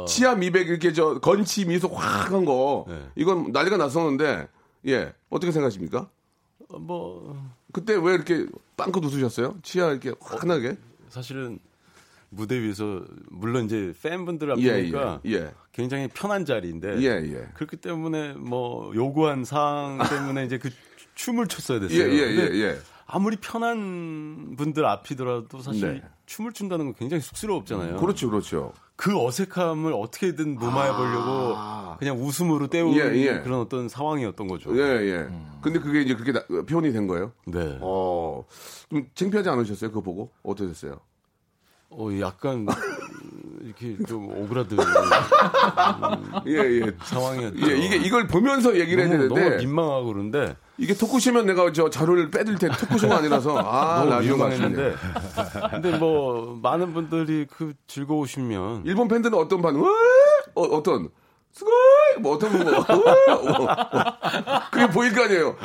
치아 미백 이렇게 저 건치 미소 확 한 거 네. 이건 난리가 났었는데 예 어떻게 생각하십니까? 어, 뭐 그때 왜 이렇게 빵긋 웃으셨어요? 치아 이렇게 환하게 사실은 무대 위에서 물론 이제 팬분들 예, 앞이니까 예, 예. 굉장히 편한 자리인데 예, 예. 그렇기 때문에 뭐 요구한 사항 때문에 이제 그 춤을 췄어야 예, 됐어요. 예, 예, 예. 아무리 편한 분들 앞이더라도 사실 네. 춤을 춘다는 건 굉장히 쑥스러웠잖아요. 그렇죠, 그렇죠. 그 어색함을 어떻게든 무마해 보려고 그냥 웃음으로 때우는 아. 예, 예. 그런 어떤 상황이었던 거죠. 예, 예. 근데 그게 이제 그렇게 나- 표현이 된 거예요? 네. 어, 좀 창피하지 않으셨어요? 그거 보고 어떠셨어요? 어, 약간 이렇게 좀 오그라들 예, 예. 상황이었죠. 예, 이게 이걸 보면서 얘기를 해야 너무, 되는데 너무 민망하고 그런데 이게 토크쇼면 내가 저 자료를 빼드릴 텐데 토크쇼가 아니라서 아, 라디오. 민망했는데 근데 뭐 많은 분들이 그 즐거우시면 일본 팬들은 어떤 반응? 어, 어떤? 스고이! 뭐 어떤 뭐. 어, 어. 그게 보일 거 아니에요.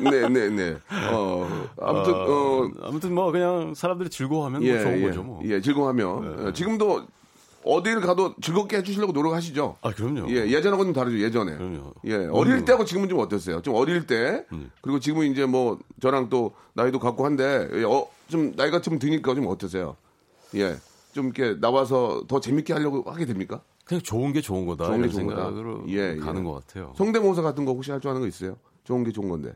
네, 네, 네. 어, 아무튼, 어, 아무튼 뭐 그냥 사람들이 즐거워하면 예, 뭐 좋은 예, 거죠 뭐. 예, 즐거워하며. 어, 지금도 어디를 가도 즐겁게 해주시려고 노력하시죠? 아 그럼요. 예, 예전하고는 다르죠, 예전에. 그럼요. 예, 어릴 음. 때하고 지금은 좀 어땠어요? 좀 어릴 때, 그리고 지금은 이제 뭐, 저랑 또 나이도 같고 한데, 예, 어, 좀 나이가 좀 드니까 좀 어떠세요? 예. 좀 이렇게 나와서 더 재밌게 하려고 하게 됩니까? 그냥 좋은 게 좋은 거다 좋은 게 이런 좋은 거다. 생각으로 예, 예. 가는 것 같아요. 성대모사 같은 거 혹시 할 줄 아는 거 있어요? 좋은 게 좋은 건데.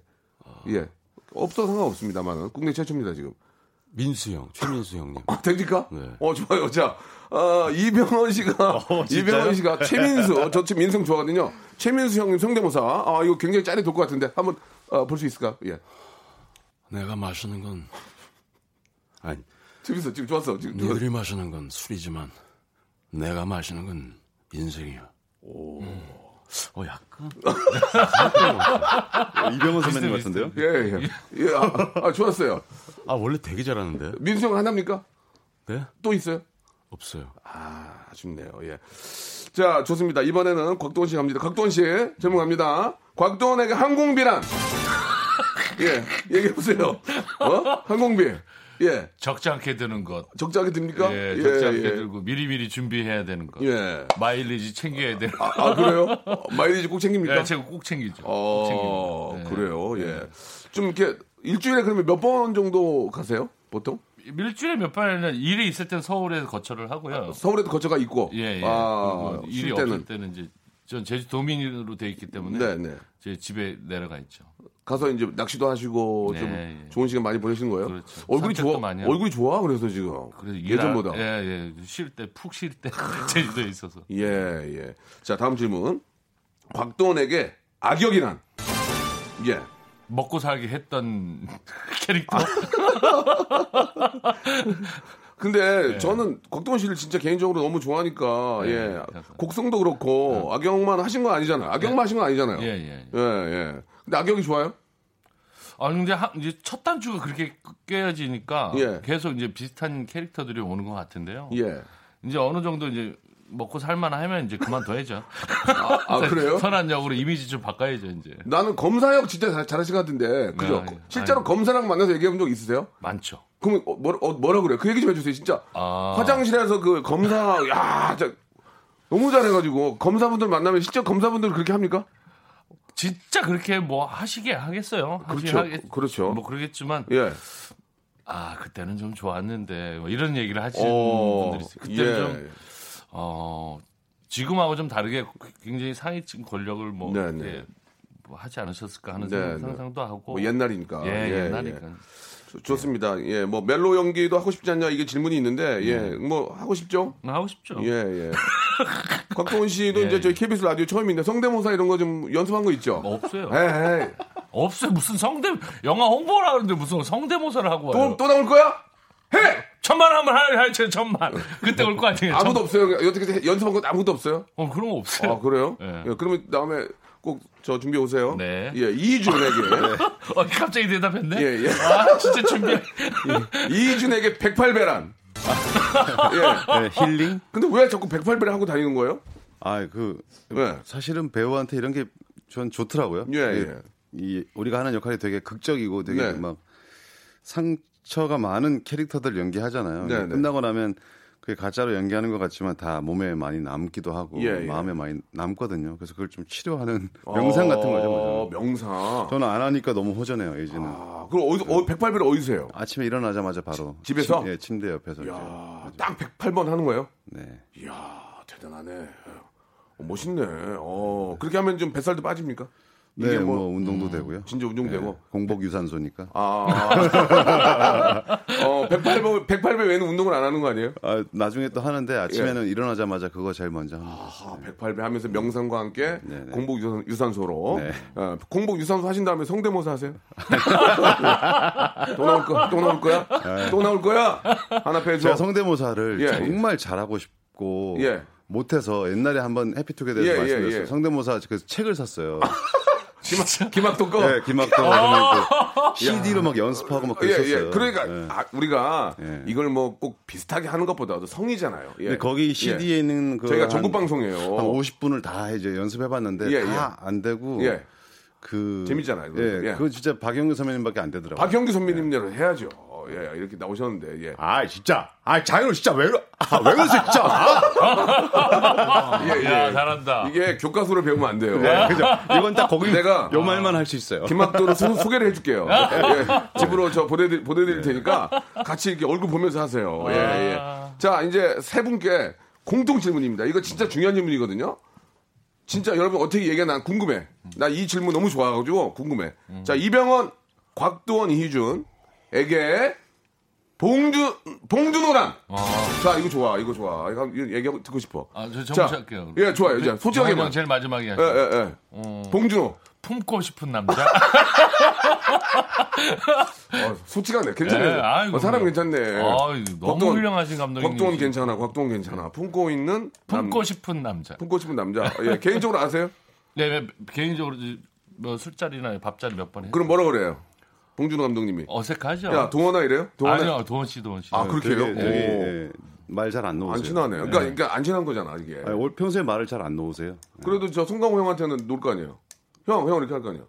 예. 없어 상관없습니다만은. 국내 최초입니다, 지금. 민수 형, 최민수 형님. 아, 됩니까? 네. 어, 좋아요. 자, 어, 이병헌 씨가, 이병헌 씨가 최민수, 어, 저 민성 좋아하거든요. 최민수 형님 성대모사. 아, 이거 굉장히 짤이 돌것 같은데. 한번, 어, 볼수 있을까? 예. 내가 마시는 건 아니 재밌어. 지금 좋았어. 지금. 너희들이 마시는 건 술이지만 내가 마시는 건 인생이야. 어 약간 이병헌 선배님 같은데요? 예, 예. 예, 아, 아, 좋았어요. 아 원래 되게 잘하는데. 민수 형 하나입니까? 네? 또 있어요? 없어요. 아, 아쉽네요. 예. 자, 좋습니다. 이번에는 곽도원 씨 갑니다. 곽도원 씨, 질문 갑니다. 곽도원에게 항공비란? 예, 얘기해보세요. 어? 항공비. 예. 적지 않게 드는 것. 적지 않게 듭니까? 예, 적지 않게 예. 들고 미리미리 준비해야 되는 것. 예. 마일리지 챙겨야 되는 것. 아, 그래요? 어, 마일리지 꼭 챙깁니까? 예, 제가 꼭 챙기죠. 꼭 어. 예. 그래요. 예. 좀 이렇게 일주일에 그러면 몇 번 정도 가세요? 보통? 일주일에 몇 번에는 일이 있을 때는 서울에서 거처를 하고요. 서울에도 거처가 있고. 예, 예. 아, 일이 쉴 없을 때는. 때는 이제 전 제주 도민으로 돼 있기 때문에 네, 네. 제 집에 내려가 있죠. 가서 이제 낚시도 하시고 네, 좀 예. 좋은 시간 많이 보내시는 거예요? 그렇죠. 얼굴이 좋아. 많이. 얼굴이 좋아 그래서 지금 그래서 예전보다. 예, 예. 쉴 때 푹 쉴 때 제주도에 있어서. 예, 예. 자, 다음 질문. 곽도원에게 악역이란? 예. 먹고 살기 했던 캐릭터. 근데 저는 곽도원 씨를 진짜 개인적으로 너무 좋아하니까, 네, 예. 그래서. 곡성도 그렇고, 악역만 하신 거 아니잖아요. 악역만 하신 거 아니잖아요. 예, 예. 근데 악역이 좋아요? 아 근데 하- 이제 첫 단추가 그렇게 깨어지니까 예. 계속 이제 비슷한 캐릭터들이 오는 것 같은데요. 예. 이제 어느 정도 이제 먹고 살만하면 이제 그만둬야죠. 아, 그래요? 선한 역으로 이미지 좀 바꿔야죠 이제. 나는 검사역 진짜 잘, 잘하신 것 같은데, 그죠? 아, 예. 실제로 아니. 검사랑 만나서 얘기해 본 적 있으세요? 많죠. 그러면 어, 뭐라, 어, 뭐라 그래요? 그 얘기 좀 해주세요, 진짜. 아. 화장실에서 그 검사, 야, 진짜 너무 잘해가지고 검사분들 만나면 실제 검사분들 그렇게 합니까? 진짜 그렇게 뭐 하시게 하겠어요. 그렇죠. 하겠- 그렇죠. 뭐 그러겠지만 예. 아 그때는 좀 좋았는데 뭐 이런 얘기를 하시는 어, 분들이 있어요. 그때는 예. 좀 어, 지금하고 좀 다르게 굉장히 상위층 권력을 뭐. 이렇게 뭐 하지 않으셨을까 하는 네, 생각- 네. 상상도 하고. 뭐 옛날이니까. 예, 예, 옛날이니까. 좋- 좋습니다. 예, 뭐 멜로 연기도 하고 싶지 않냐 이게 질문이 있는데, 예, 네. 뭐 하고 싶죠? 하고 싶죠. 예, 예. 곽도원 씨도 예, 이제 저희 예. KBS 라디오 처음인데 성대모사 이런 거 좀 연습한 거 있죠? 없어요. 예, 예. 없어요. 무슨 성대 영화 홍보를 하는데 무슨 성대모사를 하고 와요. 또, 또 나올 거야? 해! 천만 하면 할, 할, 저 천만. 그때 올 거 아니에요. 아무도 천- 없어요. 어떻게 연습한 건 아무도 없어요? 어, 그런 거 없어요. 아, 그래요? 예. 예, 그러면 다음에 꼭 저 준비해 오세요. 네. 예, 이준에게. 어, 갑자기 대답했네. 예, 예. 아, 진짜 준비. 이준에게 108배란. 예. 네, 힐링? 근데 왜 자꾸 108배를 하고 다니는 거예요? 아, 그 네. 사실은 배우한테 이런 게 전 좋더라고요. 예, 이- 예. 이 우리가 하는 역할이 되게 극적이고 되게 네. 막 상처가 많은 캐릭터들 연기하잖아요. 네, 네. 끝나고 나면 그게 가짜로 연기하는 것 같지만 다 몸에 많이 남기도 하고 예, 예. 마음에 많이 남거든요. 그래서 그걸 좀 치료하는 명상 같은 거죠. 저는. 명상. 저는 안 하니까 너무 허전해요. 예전은 아, 그럼 어디서, 어, 108배를 어디서 해요? 아침에 일어나자마자 바로 집에서? 침, 예, 침대 옆에서 이제. 야, 딱 108번 하는 거예요? 네. 이야, 대단하네. 어, 멋있네. 어, 그렇게 하면 좀 뱃살도 빠집니까? 네, 이게 뭐, 뭐, 운동도 되고요. 진짜 운동되고. 네, 공복 유산소니까. 아. 어, 108배, 108배 외에는 운동을 안 하는 거 아니에요? 아, 나중에 또 하는데 아침에는 일어나자마자 그거 제일 먼저 거죠. 아, 108배 하면서 명상과 함께 네, 네. 공복 유산, 유산 소로. 네. 어, 공복 유산소 하신 다음에 성대모사 하세요? 또 나올 거, 또 나올 거야? 또 나올 거야? 하나 빼줘. 제가 성대모사를 예, 정말 잘하고 싶고 예. 못해서 옛날에 한번 해피투게더에서 예, 예, 말씀드렸어요. 예. 성대모사 그 책을 샀어요. 기막, 기막도 꺼. 네, 김학도 그 CD로 막 연습하고 막 예, 그랬었어요. 예. 그러니까 예. 아, 우리가 예. 이걸 뭐 꼭 비슷하게 하는 것보다도 성이잖아요. 예. 근데 거기 CD에 예. 있는 그 저희가 한- 전국 방송이에요. 한 50분을 다 이제 연습해 봤는데 예, 다안 되고 예. 그 재밌잖아요. 예, 예. 그거 진짜 박영규 선배님밖에 안 되더라고요. 박형규 선배님대로 해야죠. 예, 이렇게 나오셨는데, 예. 아 진짜 아 장현우 진짜 왜, 아, 왜 그러세요 진짜 아, 예, 야, 예. 잘한다. 이게 교과서로 배우면 안 돼요. 네, 그죠 이건 딱 거기 내가 요 말만 할 수 있어요 김학도로 소, 소개를 해줄게요. 예, 집으로 저 보내드릴, 보내드릴 테니까 같이 이렇게 얼굴 보면서 하세요. 예, 예. 자, 이제 세 분께 공통 질문입니다. 이거 진짜 중요한 질문이거든요. 진짜 여러분 어떻게 얘기해? 난 궁금해. 나 이 질문 너무 좋아가지고 궁금해. 자, 이병헌, 곽도원, 이희준에게 봉주, 봉준호란. 자, 이거 좋아, 이거 좋아. 이거 얘기하고 듣고 싶어. 아, 저 자, 정치 할게요. 예, 좋아요. 이제 솔직하게. 정한영 제일 마지막에 예, 하죠. 예, 예. 봉준호. 품고 싶은 남자. 어, 솔직하네. 괜찮네. 예, 아이고, 어, 사람 뭐. 괜찮네. 아유, 너무 훌륭하신 감독님. 곽도원 괜찮아. 곽도원 괜찮아. 품고 있는 남- 품고 싶은 남자. 품고 싶은 남자. 예, 개인적으로 아세요? 네, 네, 개인적으로 뭐 술자리나 밥자리 몇번 했어요. 그럼 뭐라 그래요? 봉준호 감독님이. 어색하죠. 야, 동원아 이래요? 동원아. 아니요, 동원 씨, 동원 씨. 아, 그렇게 해요? 되게. 예, 말잘안 놓으세요. 안 친하네요. 그러니까, 그러니까 안 친한 거잖아, 이게. 아니, 올- 평소에 말을 잘 안 놓으세요. 그래도 저 송강호 형한테는 놀 거 아니에요? 형, 형 이렇게 할 거 아니에요?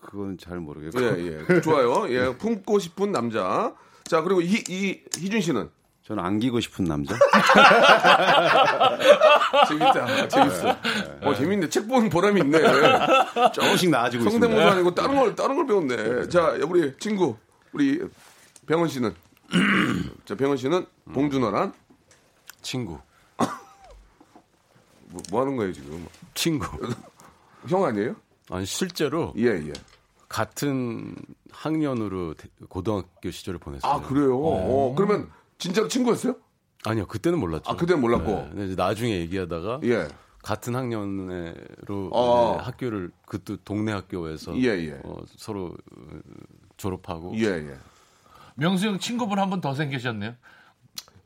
그건 잘 모르겠고. 예, 예. 좋아요. 예, 품고 싶은 남자. 자, 그리고 이, 이, 희준 씨는? 저는 안기고 싶은 남자. 재밌다. 재밌어. 어, 재밌네. 책 보는 보람이 있네. 조금씩 나아지고 있습니다. 성대모사 아니고 다른 걸, 다른 걸 배웠네. 자, 우리 친구, 우리 병원 씨는? 자, 병원 씨는 봉준호란? 친구. 뭐, 뭐 하는 거예요, 지금? 친구. 형 아니에요? 아니 실제로 예, 예. 같은 학년으로 대- 고등학교 시절을 보냈어요. 아, 그래요? 어, 그러면 진짜로 친구였어요? 아니요, 그때는 몰랐죠. 아, 그때는 몰랐고. 네, 근데 이제 나중에 얘기하다가 예. 같은 학년으로 어. 이제 학교를 그때 동네 학교에서 예, 예. 어, 서로 어, 졸업하고 예, 예. 명수 형 친구분 한 분 더 생기셨네요.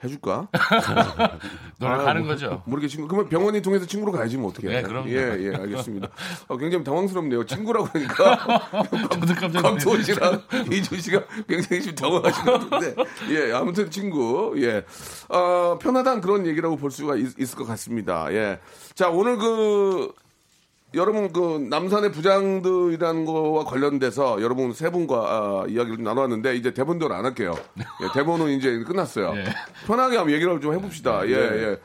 해줄까? 노력하는 뭐, 거죠. 모르게 친구. 그러면 병원이 통해서 친구로 가야지 뭐 어떻게? 네, 그럼요. 예, 예, 알겠습니다. 어, 굉장히 당황스럽네요. 친구라고 하니까 강토원 씨랑 이준 씨가 굉장히 지금 같은데, 예, 아무튼 친구, 예, 어, 편하다는 그런 얘기라고 볼 수가 있, 을것 같습니다. 예, 자 오늘 그 여러분 그 남산의 부장들이라는 거와 관련돼서 여러분 세 분과 아, 이야기를 좀 나눠왔는데 이제 대본대로 안 할게요. 예, 대본은 이제 끝났어요. 예. 편하게 한번 얘기를 좀 해봅시다. 예, 예.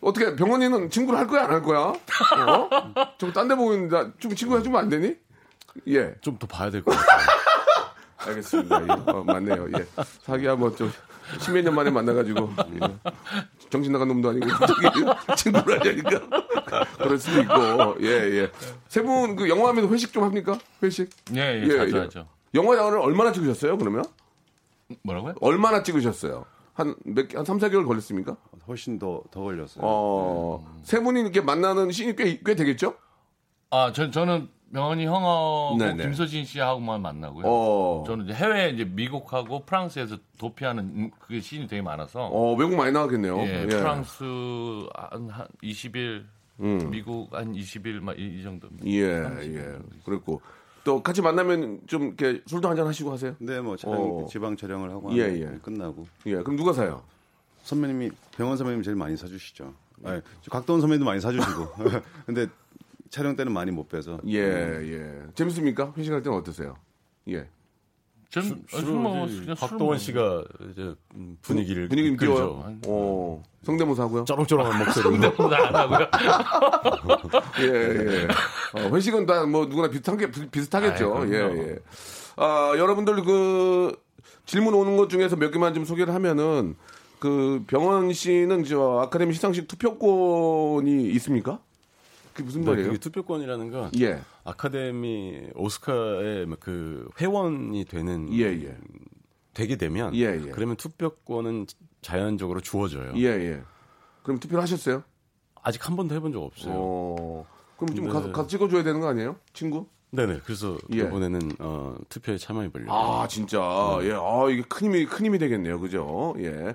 어떻게 병원이는 친구를 할 거야 안 할 거야? 어? 좀 딴 데 보고 있는데 좀 친구 해주면 안 되니? 예, 좀 더 봐야 될 것 같아요. 알겠습니다. 예. 어, 맞네요. 예. 사기야 뭐좀 십몇 년 만에 만나가지고 예. 정신 나간 놈도 아니고 갑자기 친구를 하려니까 그럴 수도 있고 예 예. 세 분 그 영화하면서 회식 좀 합니까? 회식? 예, 예, 자주 하죠. 영화장을 얼마나 찍으셨어요? 그러면 뭐라고요? 얼마나 찍으셨어요? 한몇한 3, 4개월 걸렸습니까? 훨씬 더, 더 걸렸어요. 어, 세 분이 이렇게 만나는 시간이 꽤, 꽤 되겠죠? 아, 전, 저는 명언이 형하고 네네. 김서진 씨하고만 만나고요. 어, 저는 이제 해외 이제 미국하고 프랑스에서 도피하는 음, 그게 시인이 되게 많았어. 어, 외국 많이 나왔겠네요. 예, 프랑스 한, 한 20일, 음. 미국 한 20일 막이 정도. 예, 예. 그랬고. 또 같이 만나면 좀 이렇게 술도 한잔 하시고 하세요? 네, 뭐 촬영, 어. 지방 촬영을 하고 예, 예. 끝나고 예, 그럼 누가 사요? 선배님이 병원 선배님이 제일 많이 사주시죠. 아니, 저 각도원 선배님도 많이 사주시고. 근데 촬영 때는 많이 못 빼서. 예, 예. 재밌습니까? 회식할 때는 어떠세요? 예. 전 술, 먹어 그냥 술 박동원 먹어. 씨가 이제 음, 분위기를 분위기. 띄워요? 어, 성대모사 하고요? 쩌렁쩌렁한 목소리로 안 하고요. 예, 예. 어, 회식은 다 뭐 누구나 비슷한 게 비- 비슷하겠죠. 아이, 예, 그럼요. 예. 아, 여러분들 그 질문 오는 것 중에서 몇 개만 좀 소개를 하면은 그 병원 씨는 저 아카데미 시상식 투표권이 있습니까? 그게 무슨 네, 말이에요? 그게 투표권이라는 건 예. 아카데미 오스카의 그 회원이 되는 예, 예. 되게 되면 예, 예. 그러면 투표권은 자연적으로 주어져요. 예, 예. 그럼 투표를 하셨어요? 아직 한 번도 해본 적 없어요. 어. 그럼 좀 네. 가서, 가서 찍어줘야 되는 거 아니에요? 친구? 네네. 그래서 예. 이번에는 어, 투표에 참여해 보려고. 아, 진짜. 예. 아, 이게 큰 힘이, 큰 힘이 되겠네요. 그죠? 예.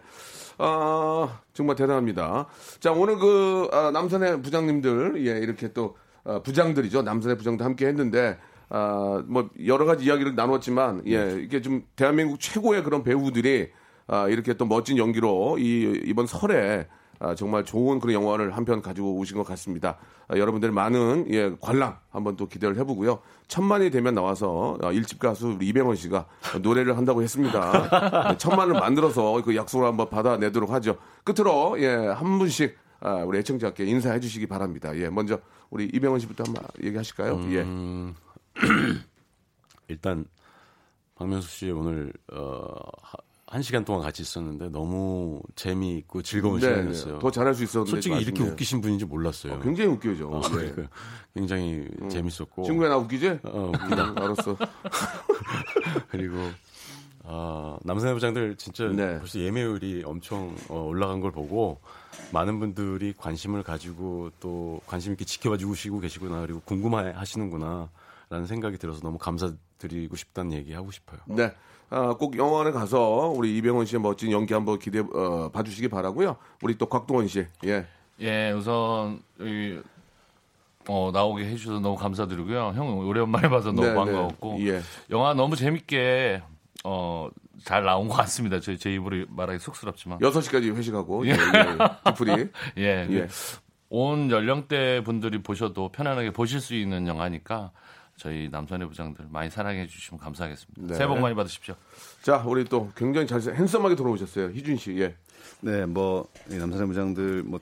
아, 정말 대단합니다. 자, 오늘 그, 아, 남산의 부장님들, 예, 이렇게 또, 아, 부장들이죠. 남산의 부장도 함께 했는데, 아, 뭐, 여러 가지 이야기를 나눴지만, 예, 이게 좀 대한민국 최고의 그런 배우들이, 아, 이렇게 또 멋진 연기로 이, 이번 설에 아, 정말 좋은 그런 영화를 한 편 가지고 오신 것 같습니다. 아, 여러분들 많은 예, 관람 한번 또 기대를 해보고요. 천만이 되면 나와서 아, 일집 가수 우리 이병헌 씨가 노래를 한다고 했습니다. 네, 천만을 만들어서 그 약속을 한번 받아내도록 하죠. 끝으로 예, 한 분씩 아, 우리 애청자께 인사해 주시기 바랍니다. 예, 먼저 우리 이병헌 씨부터 한번 얘기하실까요? 예. 음, 일단 박명수 씨 오늘 어, 하- 한 시간 동안 같이 있었는데 너무 재미있고 즐거운 네, 시간이었어요. 네. 더 잘할 수 있었는데 솔직히 이렇게 아쉽네요. 웃기신 분인지 몰랐어요. 어, 굉장히 웃겨죠. 어, 예. 그러니까 굉장히 재밌었고 친구야 나 웃기지? 어, 웃기다. 응, 알았어. 그리고 아, 남산의 부장들 진짜 네. 벌써 예매율이 엄청 어, 올라간 걸 보고 많은 분들이 관심을 가지고 또 관심 있게 지켜봐 주시고 계시구나 그리고 궁금해 하시는구나 라는 생각이 들어서 너무 감사드리고 싶다는 얘기 하고 싶어요. 네. 아, 꼭 영화관에 가서 우리 이병헌 씨의 멋진 연기 한번 기대 어, 봐주시기 바라고요. 우리 또 곽동원 씨, 예, 예, 우선 이 어, 나오게 해주셔서 너무 감사드리고요. 형 오랜만에 봐서 너무 네, 반가웠고 네. 예. 영화 너무 재밌게 어, 잘 나온 것 같습니다. 제, 제 입으로 말하기 쑥스럽지만 6시까지 회식하고 예, 예. 예. 예, 예. 온 연령대 분들이 보셔도 편안하게 보실 수 있는 영화니까 저희 남선의 부장들 많이 사랑해 주시면 감사하겠습니다. 네. 새해 복 많이 받으십시오. 자, 우리 또 굉장히 잘 핸섬하게 돌아오셨어요. 희준 씨. 예. 네, 뭐 남산의 부장들 뭐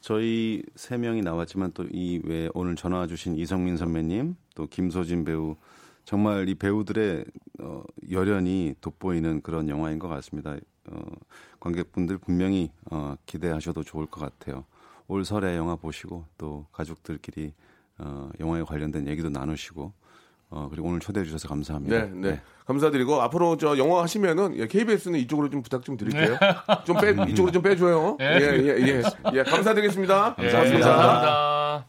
저희 세 명이 나왔지만 또 이 외에 오늘 전화 주신 이성민 선배님, 또 김소진 배우 정말 이 배우들의 어, 열연이 돋보이는 그런 영화인 것 같습니다. 어, 관객분들 분명히 어, 기대하셔도 좋을 것 같아요. 올 설에 영화 보시고 또 가족들끼리 어, 영화에 관련된 얘기도 나누시고 어, 그리고 오늘 초대해 주셔서 감사합니다. 네, 네. 감사드리고 앞으로 저 영화 하시면은 예, KBS는 이쪽으로 좀 부탁 좀 드릴게요. 좀 빼, 이쪽으로 좀 빼줘요. 예, 예, 예. 예, 감사드리겠습니다. 예, 고맙습니다. 감사합니다.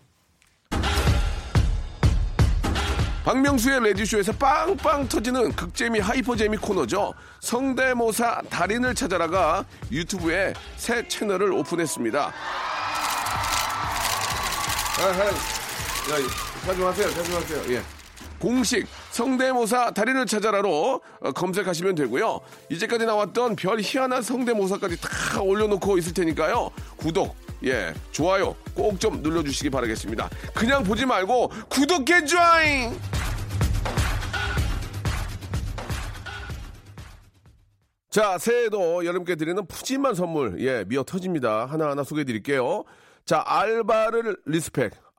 박명수의 레디쇼에서 빵빵 터지는 극재미 하이퍼재미 코너죠. 성대모사 달인을 찾아라가 유튜브에 새 채널을 오픈했습니다. 자중하세요, 자중하세요. 예. 공식 성대모사 달인을 찾아라로 어, 검색하시면 되고요. 이제까지 나왔던 별 희한한 성대모사까지 다 올려놓고 있을 테니까요. 구독, 예, 좋아요 꼭 좀 눌러주시기 바라겠습니다. 그냥 보지 말고 구독해 줘잉! 자, 새해에도 여러분께 드리는 푸짐한 선물, 예, 미어 터집니다. 하나하나 소개해 드릴게요. 자, 알바를 respect,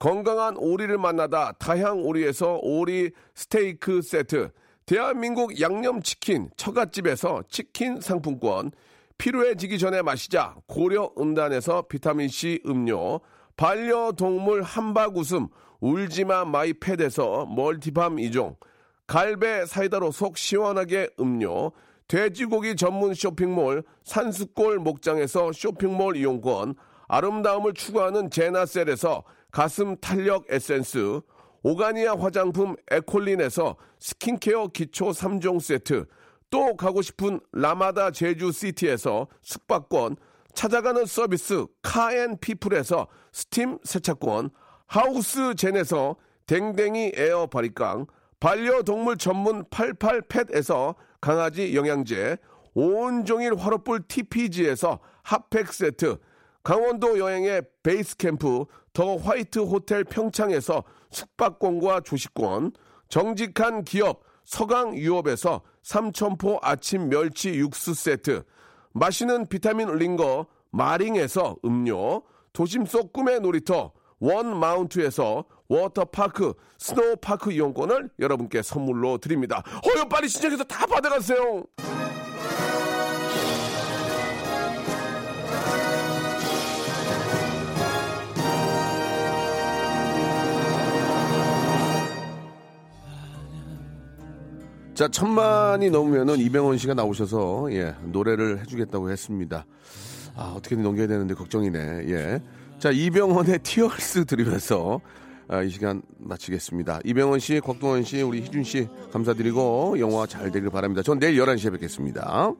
건강한 오리를 만나다 다향 오리에서 오리 스테이크 세트, 대한민국 양념치킨 처갓집에서 치킨 상품권, 피로해지기 전에 마시자 고려 은단에서 비타민C 음료, 반려동물 함박 웃음 울지마 마이 팻에서 multi balm 이종. 갈배 사이다로 속 시원하게 음료, 돼지고기 전문 쇼핑몰 산수골 목장에서 쇼핑몰 이용권, 아름다움을 추구하는 제나셀에서 가슴 탄력 에센스, 오가니아 화장품 에콜린에서 스킨케어 기초 3종 세트, 또 가고 싶은 라마다 제주 시티에서 숙박권, 찾아가는 서비스 카앤피플에서 스팀 세차권, 하우스 젠에서 댕댕이 에어 바리깡, 반려동물 전문 88팻에서 강아지 영양제, 온종일 화로불 TPG에서 핫팩 세트, 강원도 여행의 베이스 캠프 더 화이트 호텔 평창에서 숙박권과 조식권, 정직한 기업 서강 유업에서 삼천포 아침 멸치 육수 세트, 마시는 비타민 링거 마링에서 음료, 도심 속 꿈의 놀이터 원 마운트에서 워터파크 스노우파크 이용권을 여러분께 선물로 드립니다. 어여 빨리 신청해서 다 받아가세요. 자, 천만이 넘으면은 이병헌 씨가 나오셔서 예, 노래를 해주겠다고 했습니다. 아, 어떻게든 넘겨야 되는데 걱정이네. 예. 자, 이병헌의 티얼스 들으면서 아, 이 시간 마치겠습니다. 이병헌 씨, 곽동원 씨, 우리 희준 씨 감사드리고 영화 잘 되길 바랍니다. 전 내일 11시에 뵙겠습니다.